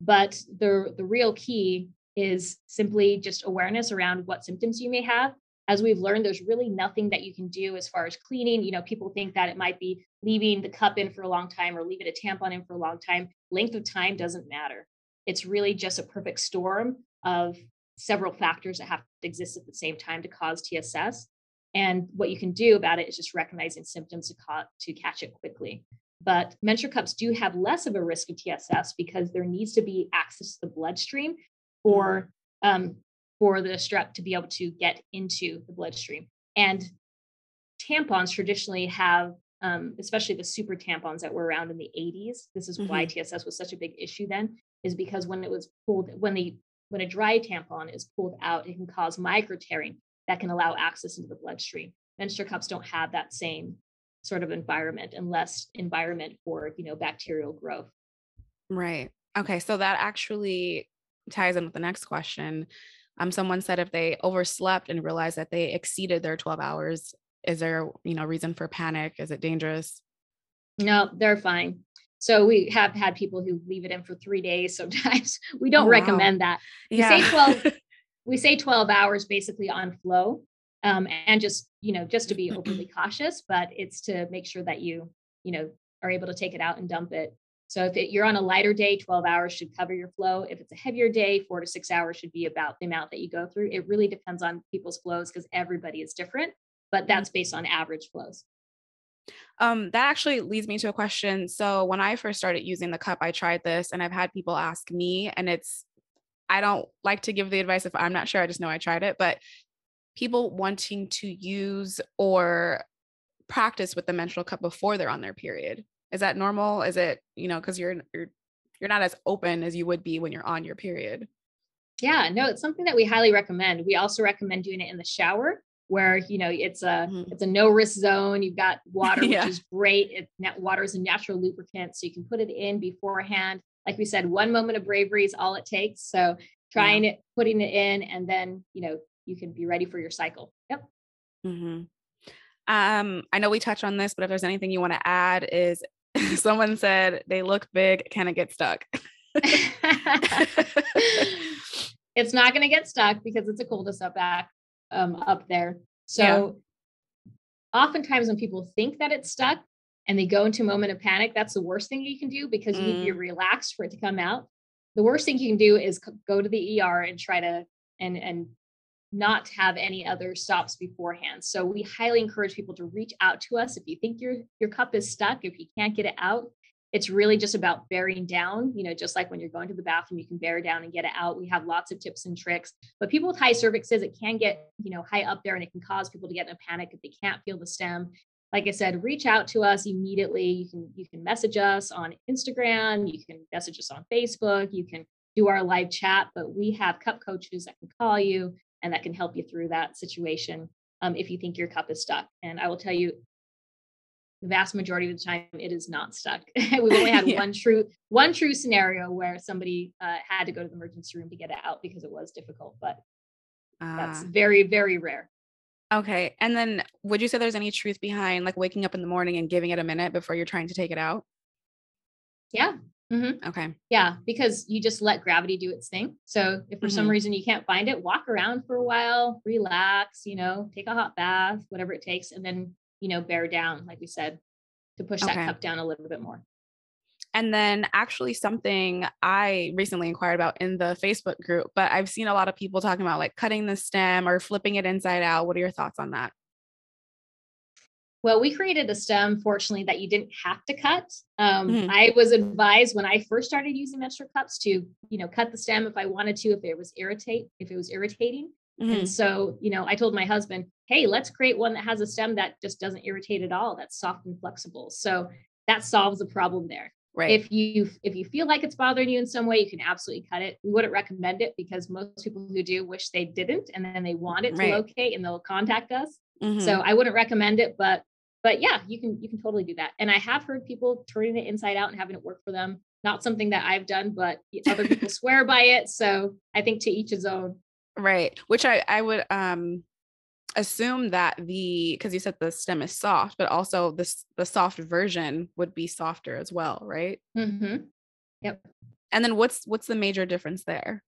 [SPEAKER 2] But the the real key is simply just awareness around what symptoms you may have. As we've learned, there's really nothing that you can do as far as cleaning. You know, people think that it might be leaving the cup in for a long time or leaving a tampon in for a long time. Length of time doesn't matter. It's really just a perfect storm of several factors that have to exist at the same time to cause TSS. And what you can do about it is just recognizing symptoms to, ca- to catch it quickly. But menstrual cups do have less of a risk of TSS because there needs to be access to the bloodstream for um, for the strep to be able to get into the bloodstream. And tampons traditionally have, um, especially the super tampons that were around in the 80s. This is mm-hmm. why TSS was such a big issue then, is because when it was pulled, when the when a dry tampon is pulled out, it can cause micro tearing that can allow access into the bloodstream. Menstrual cups don't have that same sort of environment and less environment for you know bacterial growth.
[SPEAKER 1] Right. Okay. So that actually ties in with the next question. Um, someone said if they overslept and realized that they exceeded their 12 hours, is there, you know, reason for panic? Is it dangerous?
[SPEAKER 2] No, they're fine. So we have had people who leave it in for three days. Sometimes we don't oh, recommend wow. that. We yeah. say 12, we say 12 hours basically on flow. Um, and just, you know, just to be overly cautious, but it's to make sure that you, you know, are able to take it out and dump it so if it, you're on a lighter day, 12 hours should cover your flow. If it's a heavier day, four to six hours should be about the amount that you go through. It really depends on people's flows because everybody is different, but mm-hmm. that's based on average flows.
[SPEAKER 1] Um, that actually leads me to a question. So when I first started using the cup, I tried this and I've had people ask me, and it's I don't like to give the advice if I'm not sure. I just know I tried it, but people wanting to use or practice with the menstrual cup before they're on their period is that normal is it you know because you're you're you're not as open as you would be when you're on your period
[SPEAKER 2] yeah no it's something that we highly recommend we also recommend doing it in the shower where you know it's a mm-hmm. it's a no risk zone you've got water yeah. which is great it water is a natural lubricant so you can put it in beforehand like we said one moment of bravery is all it takes so trying yeah. it putting it in and then you know you can be ready for your cycle yep
[SPEAKER 1] mm-hmm. um i know we touched on this but if there's anything you want to add is someone said they look big, can it get stuck?
[SPEAKER 2] it's not going to get stuck because it's a cul-de-sac back um, up there. So yeah. oftentimes when people think that it's stuck and they go into a moment of panic, that's the worst thing you can do because you mm. need to be mm. relaxed for it to come out. The worst thing you can do is go to the ER and try to and and not have any other stops beforehand. So we highly encourage people to reach out to us if you think your your cup is stuck, if you can't get it out. It's really just about bearing down, you know, just like when you're going to the bathroom, you can bear down and get it out. We have lots of tips and tricks. But people with high cervixes, it can get, you know, high up there and it can cause people to get in a panic if they can't feel the stem. Like I said, reach out to us immediately. You can you can message us on Instagram, you can message us on Facebook, you can do our live chat, but we have cup coaches that can call you and that can help you through that situation um, if you think your cup is stuck. And I will tell you, the vast majority of the time, it is not stuck. We've only had yeah. one true one true scenario where somebody uh, had to go to the emergency room to get it out because it was difficult, but uh, that's ah. very very rare.
[SPEAKER 1] Okay, and then would you say there's any truth behind like waking up in the morning and giving it a minute before you're trying to take it out?
[SPEAKER 2] Yeah, Mm-hmm.
[SPEAKER 1] Okay.
[SPEAKER 2] Yeah, because you just let gravity do its thing. So if for mm-hmm. some reason you can't find it, walk around for a while, relax, you know, take a hot bath, whatever it takes, and then, you know, bear down, like we said, to push okay. that cup down a little bit more.
[SPEAKER 1] And then actually something I recently inquired about in the Facebook group, but I've seen a lot of people talking about like cutting the stem or flipping it inside out. What are your thoughts on that?
[SPEAKER 2] Well, we created a stem, fortunately, that you didn't have to cut. Um, mm-hmm. I was advised when I first started using menstrual cups to, you know, cut the stem if I wanted to, if it was irritate, if it was irritating. Mm-hmm. And so, you know, I told my husband, hey, let's create one that has a stem that just doesn't irritate at all, that's soft and flexible. So that solves the problem there. Right. If you if you feel like it's bothering you in some way, you can absolutely cut it. We wouldn't recommend it because most people who do wish they didn't, and then they want it to right. locate and they'll contact us. Mm-hmm. So I wouldn't recommend it, but but yeah, you can you can totally do that. And I have heard people turning it inside out and having it work for them. Not something that I've done, but other people swear by it. So I think to each his own.
[SPEAKER 1] Right. Which I I would um assume that the because you said the stem is soft, but also this the soft version would be softer as well, right?
[SPEAKER 2] Mm-hmm. Yep.
[SPEAKER 1] And then what's what's the major difference there?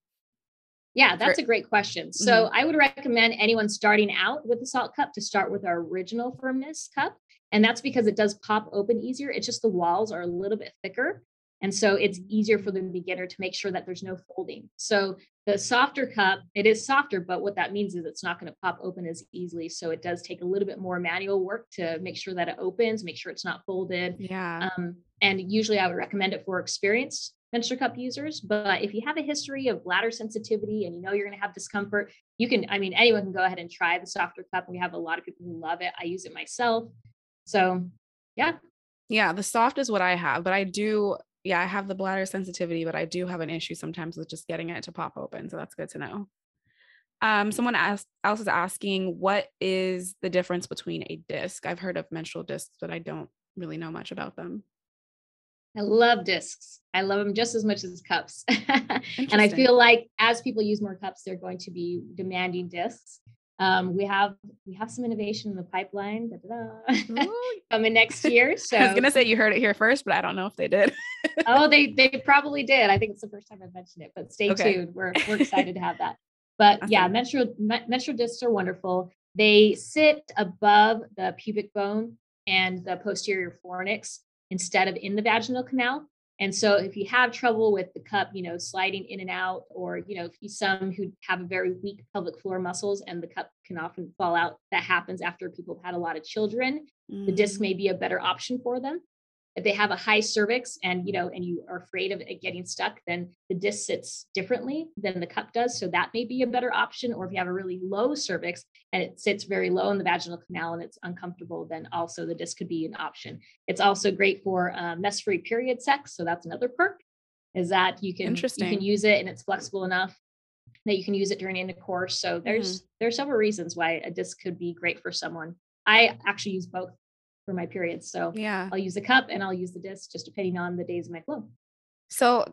[SPEAKER 2] Yeah, that's For, a great question. So mm-hmm. I would recommend anyone starting out with the Saalt cup to start with our original firmness cup. And that's because it does pop open easier. It's just the walls are a little bit thicker. And so it's easier for the beginner to make sure that there's no folding. So the softer cup, it is softer, but what that means is it's not going to pop open as easily. So it does take a little bit more manual work to make sure that it opens, make sure it's not folded.
[SPEAKER 1] Yeah. Um,
[SPEAKER 2] and usually I would recommend it for experienced menstrual cup users. But if you have a history of bladder sensitivity and you know you're going to have discomfort, you can, I mean, anyone can go ahead and try the softer cup. We have a lot of people who love it. I use it myself. So yeah.
[SPEAKER 1] Yeah, the soft is what I have, but I do yeah, I have the bladder sensitivity, but I do have an issue sometimes with just getting it to pop open. So that's good to know. Um, someone asked, else is asking, what is the difference between a disc? I've heard of menstrual discs, but I don't really know much about them.
[SPEAKER 2] I love discs. I love them just as much as cups. and I feel like as people use more cups, they're going to be demanding discs. Um, we have we have some innovation in the pipeline coming next year. So
[SPEAKER 1] I was gonna say you heard it here first, but I don't know if they did.
[SPEAKER 2] oh, they they probably did. I think it's the first time I've mentioned it, but stay okay. tuned. We're we're excited to have that. But awesome. yeah, menstrual menstrual discs are wonderful. They sit above the pubic bone and the posterior fornix instead of in the vaginal canal. And so if you have trouble with the cup, you know, sliding in and out, or, you know, if you some who have a very weak pelvic floor muscles and the cup can often fall out, that happens after people have had a lot of children. Mm. The disc may be a better option for them if they have a high cervix and you know and you are afraid of it getting stuck then the disc sits differently than the cup does. So that may be a better option. Or if you have a really low cervix and it sits very low in the vaginal canal and it's uncomfortable then also the disc could be an option. It's also great for um, mess-free period sex. So that's another perk is that you can you can use it and it's flexible enough that you can use it during intercourse so there's mm-hmm. there's several reasons why a disc could be great for someone. I actually use both for my periods. So
[SPEAKER 1] yeah,
[SPEAKER 2] I'll use the cup and I'll use the disc just depending on the days of my flow.
[SPEAKER 1] So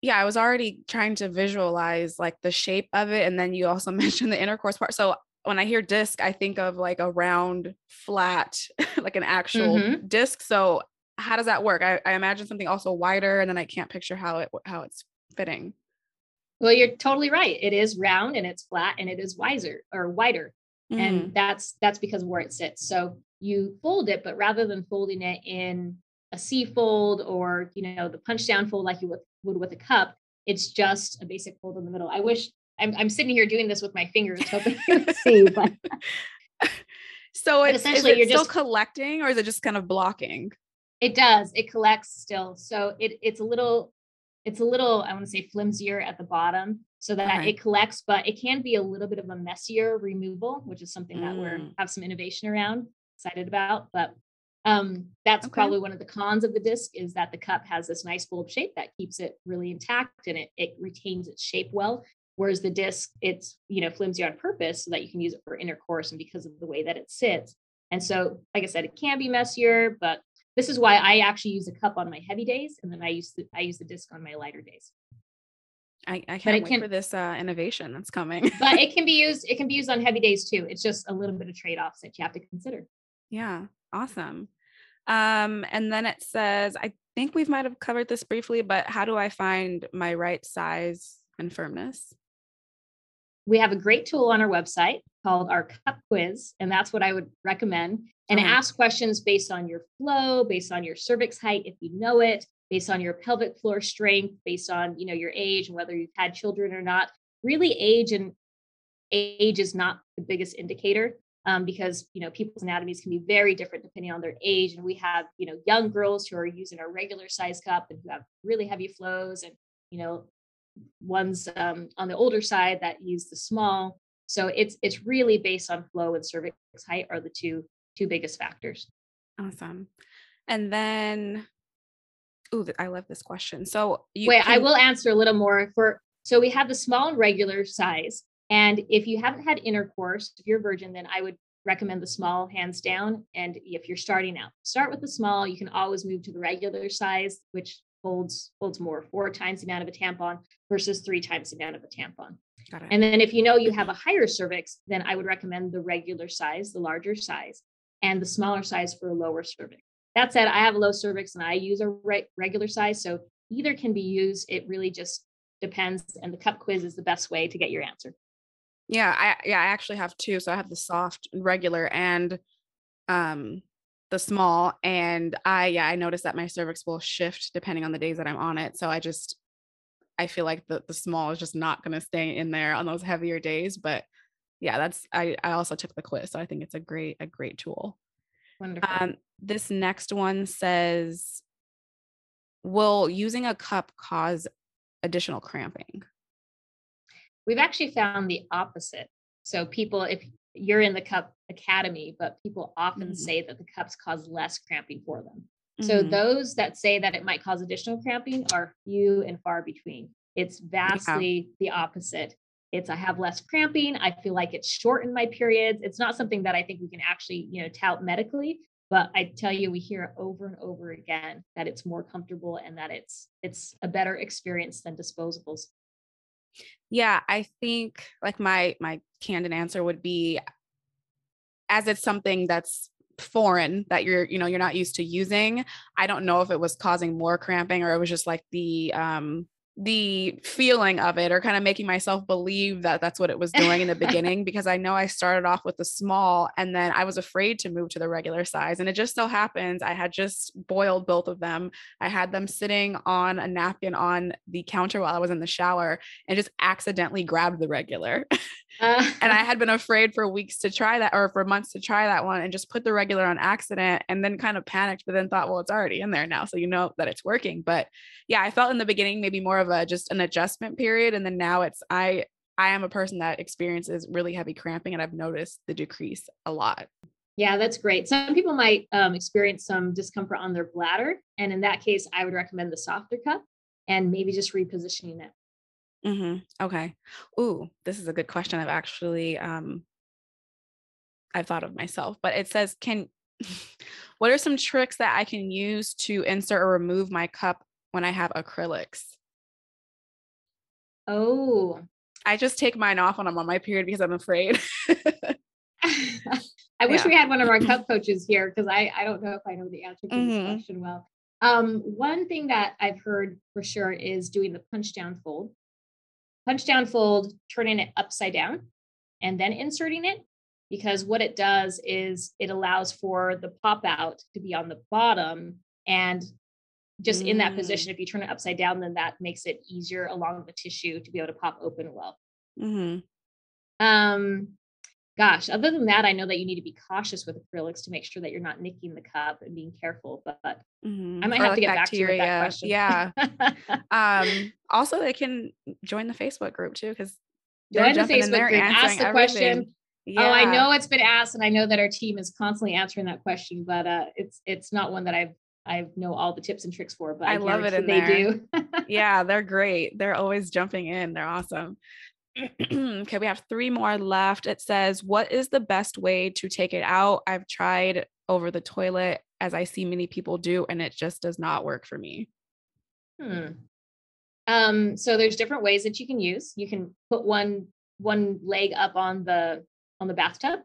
[SPEAKER 1] yeah, I was already trying to visualize like the shape of it. And then you also mentioned the intercourse part. So when I hear disc, I think of like a round, flat, like an actual mm-hmm. disc. So how does that work? I, I imagine something also wider, and then I can't picture how it how it's fitting.
[SPEAKER 2] Well, you're totally right. It is round and it's flat and it is wiser or wider. Mm-hmm. And that's that's because of where it sits. So you fold it, but rather than folding it in a C fold or you know the punch down fold like you would, would with a cup, it's just a basic fold in the middle. I wish I'm, I'm sitting here doing this with my fingers, hoping you see, but
[SPEAKER 1] so it's essentially you're still just collecting, or is it just kind of blocking?
[SPEAKER 2] It does. It collects still, so it it's a little it's a little I want to say flimsier at the bottom, so that okay. it collects, but it can be a little bit of a messier removal, which is something that mm. we have some innovation around excited about. But um, that's okay. probably one of the cons of the disc is that the cup has this nice bulb shape that keeps it really intact and it, it retains its shape well. Whereas the disc, it's you know flimsy on purpose so that you can use it for intercourse and because of the way that it sits. And so, like I said, it can be messier, but this is why I actually use a cup on my heavy days, and then I use the I use the disc on my lighter days.
[SPEAKER 1] I, I can't wait can, for this uh, innovation that's coming.
[SPEAKER 2] but it can be used. It can be used on heavy days too. It's just a little bit of trade offs that you have to consider.
[SPEAKER 1] Yeah, awesome. Um, and then it says, I think we might have covered this briefly, but how do I find my right size and firmness?
[SPEAKER 2] We have a great tool on our website called our cup quiz, and that's what I would recommend. And uh-huh. ask questions based on your flow, based on your cervix height, if you know it, based on your pelvic floor strength, based on you know your age and whether you've had children or not. Really, age and age is not the biggest indicator um, because you know people's anatomies can be very different depending on their age. And we have you know young girls who are using a regular size cup and who have really heavy flows and you know ones um, on the older side that use the small. So it's it's really based on flow and cervix height are the two two biggest factors.
[SPEAKER 1] Awesome. And then oh i love this question. So
[SPEAKER 2] wait can- i will answer a little more for so we have the small and regular size and if you haven't had intercourse, if you're a virgin, then I would recommend the small hands down. And if you're starting out, start with the small. You can always move to the regular size, which holds holds more, four times the amount of a tampon versus three times the amount of a tampon. And then if you know you have a higher cervix, then I would recommend the regular size, the larger size, and the smaller size for a lower cervix. That said, I have a low cervix and I use a re- regular size, so either can be used. It really just depends, and the cup quiz is the best way to get your answer.
[SPEAKER 1] Yeah, I yeah, I actually have two. So I have the soft regular and um the small and I yeah, I noticed that my cervix will shift depending on the days that I'm on it. So I just I feel like the the small is just not going to stay in there on those heavier days, but yeah, that's I I also took the quiz, so I think it's a great a great tool. Wonderful. Um this next one says will using a cup cause additional cramping?
[SPEAKER 2] We've actually found the opposite. So people, if you're in the cup academy, but people often mm-hmm. say that the cups cause less cramping for them. Mm-hmm. So those that say that it might cause additional cramping are few and far between. It's vastly yeah. the opposite. It's I have less cramping. I feel like it's shortened my periods. It's not something that I think we can actually, you know, tout medically, but I tell you, we hear over and over again that it's more comfortable and that it's it's a better experience than disposables.
[SPEAKER 1] Yeah, I think like my my candid answer would be as it's something that's foreign that you're you know you're not used to using i don't know if it was causing more cramping or it was just like the um the feeling of it or kind of making myself believe that that's what it was doing in the beginning because I know I started off with the small and then I was afraid to move to the regular size. And it just so happens I had just boiled both of them. I had them sitting on a napkin on the counter while I was in the shower and just accidentally grabbed the regular. Uh. and I had been afraid for weeks to try that or for months to try that one and just put the regular on accident and then kind of panicked, but then thought, well, it's already in there now. So you know that it's working. But yeah, I felt in the beginning maybe more of a just an adjustment period. And then now it's I I am a person that experiences really heavy cramping and I've noticed the decrease a lot.
[SPEAKER 2] Yeah, that's great. Some people might um, experience some discomfort on their bladder. And in that case, I would recommend the softer cup and maybe just repositioning it.
[SPEAKER 1] Mm-hmm. Okay. Ooh, this is a good question. I've actually um I've thought of myself, but it says, can what are some tricks that I can use to insert or remove my cup when I have acrylics?
[SPEAKER 2] Oh.
[SPEAKER 1] I just take mine off when I'm on my period because I'm afraid.
[SPEAKER 2] I wish yeah. we had one of our cup coaches here because I, I don't know if I know the answer to mm-hmm. this question well. Um, one thing that I've heard for sure is doing the punch down fold punch down fold, turning it upside down, and then inserting it. Because what it does is it allows for the pop out to be on the bottom. And just mm. in that position, mm. if you turn it upside down, then that makes it easier along the tissue to be able to pop open well. Mm-hmm. Um, gosh, other than that, I know that you need to be cautious with acrylics to make sure that you're not nicking the cup and being careful. But mm-hmm. I might or have like to get bacteria. back to you with that question.
[SPEAKER 1] Yeah. um, also, they can join the Facebook group too because
[SPEAKER 2] join the Facebook group. Ask the everything. question. Yeah. Oh, I know it's been asked, and I know that our team is constantly answering that question, but uh, it's it's not one that I've I know all the tips and tricks for, but I, I love it. they there. do.
[SPEAKER 1] yeah, they're great. They're always jumping in. They're awesome. okay, we have three more left. It says, What is the best way to take it out? I've tried over the toilet as I see many people do, and it just does not work for me.
[SPEAKER 2] Hmm. Um, so there's different ways that you can use. You can put one one leg up on the on the bathtub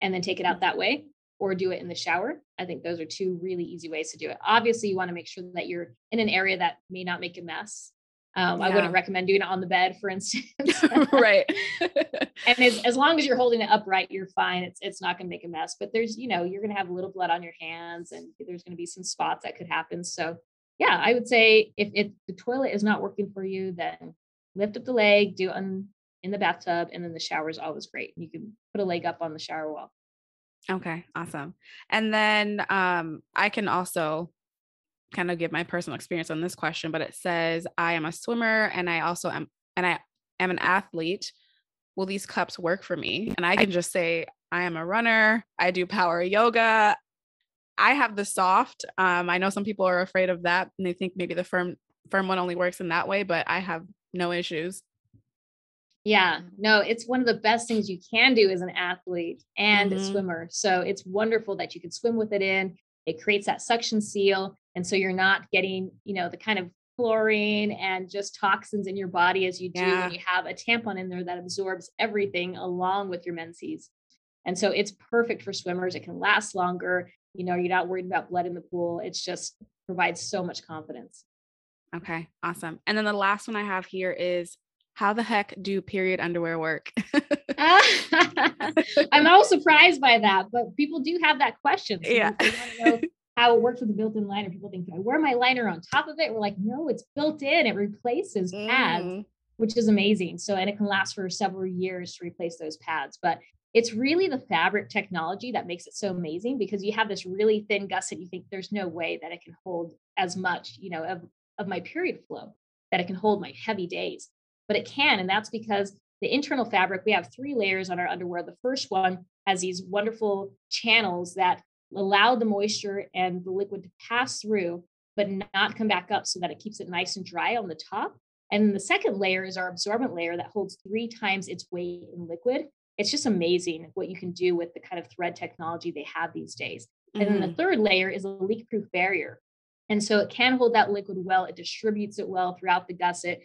[SPEAKER 2] and then take it out that way, or do it in the shower. I think those are two really easy ways to do it. Obviously, you want to make sure that you're in an area that may not make a mess. Um, yeah. I wouldn't recommend doing it on the bed, for instance.
[SPEAKER 1] right.
[SPEAKER 2] and as, as long as you're holding it upright, you're fine. It's it's not going to make a mess. But there's, you know, you're going to have a little blood on your hands, and there's going to be some spots that could happen. So yeah, I would say if, if the toilet is not working for you, then lift up the leg, do it on, in the bathtub, and then the shower is always great. You can put a leg up on the shower wall.
[SPEAKER 1] Okay, awesome. And then um, I can also kind of give my personal experience on this question, but it says I am a swimmer and I also am and I am an athlete. Will these cups work for me? And I can just say I am a runner. I do power yoga. I have the soft. Um, I know some people are afraid of that and they think maybe the firm firm one only works in that way, but I have no issues.
[SPEAKER 2] Yeah, no, it's one of the best things you can do as an athlete and mm-hmm. a swimmer. So it's wonderful that you can swim with it in. It creates that suction seal. And so you're not getting, you know, the kind of chlorine and just toxins in your body as you do yeah. when you have a tampon in there that absorbs everything along with your menses. And so it's perfect for swimmers. It can last longer. You know, you're not worried about blood in the pool. It's just provides so much confidence.
[SPEAKER 1] Okay, awesome. And then the last one I have here is how the heck do period underwear work?
[SPEAKER 2] I'm all surprised by that, but people do have that question. So
[SPEAKER 1] yeah.
[SPEAKER 2] They want to know how it works with the built-in liner. People think, I wear my liner on top of it? We're like, no, it's built in. It replaces pads, mm. which is amazing. So, and it can last for several years to replace those pads. But it's really the fabric technology that makes it so amazing because you have this really thin gusset. You think there's no way that it can hold as much, you know, of, of my period flow, that it can hold my heavy days. But it can. And that's because the internal fabric, we have three layers on our underwear. The first one has these wonderful channels that allow the moisture and the liquid to pass through, but not come back up so that it keeps it nice and dry on the top. And the second layer is our absorbent layer that holds three times its weight in liquid. It's just amazing what you can do with the kind of thread technology they have these days. Mm-hmm. And then the mm-hmm. third layer is a leak proof barrier. And so it can hold that liquid well, it distributes it well throughout the gusset.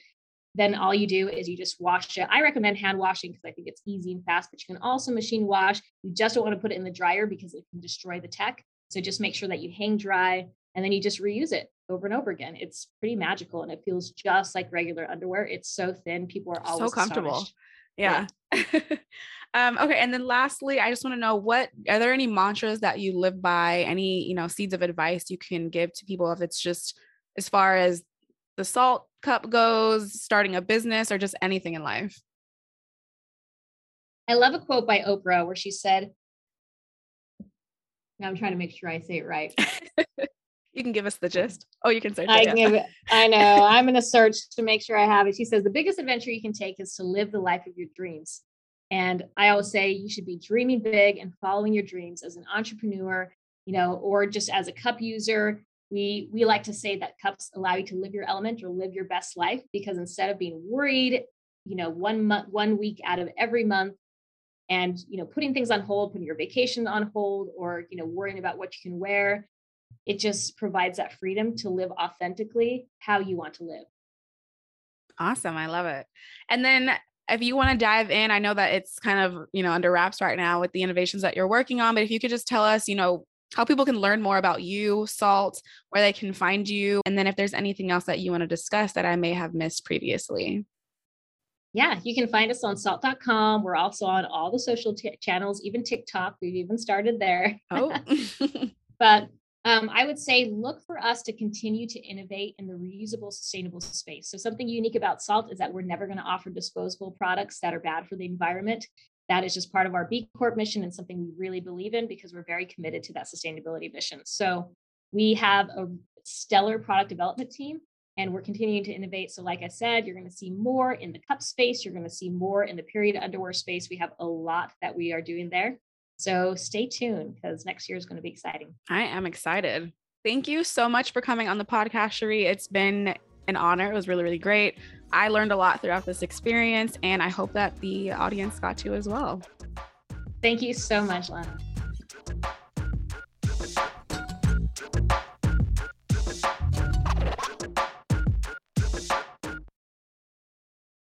[SPEAKER 2] Then all you do is you just wash it. I recommend hand washing because I think it's easy and fast, but you can also machine wash. You just don't want to put it in the dryer because it can destroy the tech. So just make sure that you hang dry and then you just reuse it over and over again. It's pretty magical and it feels just like regular underwear. It's so thin. People are always
[SPEAKER 1] so comfortable. Yeah. yeah. um, okay. And then lastly, I just want to know what are there any mantras that you live by? Any, you know, seeds of advice you can give to people if it's just as far as the Saalt cup goes, starting a business, or just anything in life?
[SPEAKER 2] I love a quote by Oprah where she said, now I'm trying to make sure I say it right.
[SPEAKER 1] you can give us the gist. Oh, you can search
[SPEAKER 2] I. Give it. I know. I'm going to search to make sure I have it. She says the biggest adventure you can take is to live the life of your dreams. And I always say you should be dreaming big and following your dreams as an entrepreneur, you know, or just as a cup user we we like to say that cups allow you to live your element or live your best life because instead of being worried you know one month one week out of every month and you know putting things on hold putting your vacation on hold or you know worrying about what you can wear it just provides that freedom to live authentically how you want to live.
[SPEAKER 1] Awesome i love it. And then if you want to dive in i know that it's kind of you know under wraps right now with the innovations that you're working on but if you could just tell us you know how people can learn more about you, Saalt, where they can find you, and then if there's anything else that you want to discuss that I may have missed previously.
[SPEAKER 2] Yeah, you can find us on saalt.com. We're also on all the social t- channels, even TikTok. We've even started there.
[SPEAKER 1] Oh.
[SPEAKER 2] but um, I would say look for us to continue to innovate in the reusable, sustainable space. So, something unique about Saalt is that we're never going to offer disposable products that are bad for the environment that is just part of our B Corp mission and something we really believe in because we're very committed to that sustainability mission. So we have a stellar product development team and we're continuing to innovate. So, like I said, you're going to see more in the cup space, you're going to see more in the period underwear space. We have a lot that we are doing there. So, stay tuned because next year is going to be exciting.
[SPEAKER 1] I am excited. Thank you so much for coming on the podcast, Cherie. It's been an honor. It was really, really great. I learned a lot throughout this experience, and I hope that the audience got to as well.
[SPEAKER 2] Thank you so much, Lana.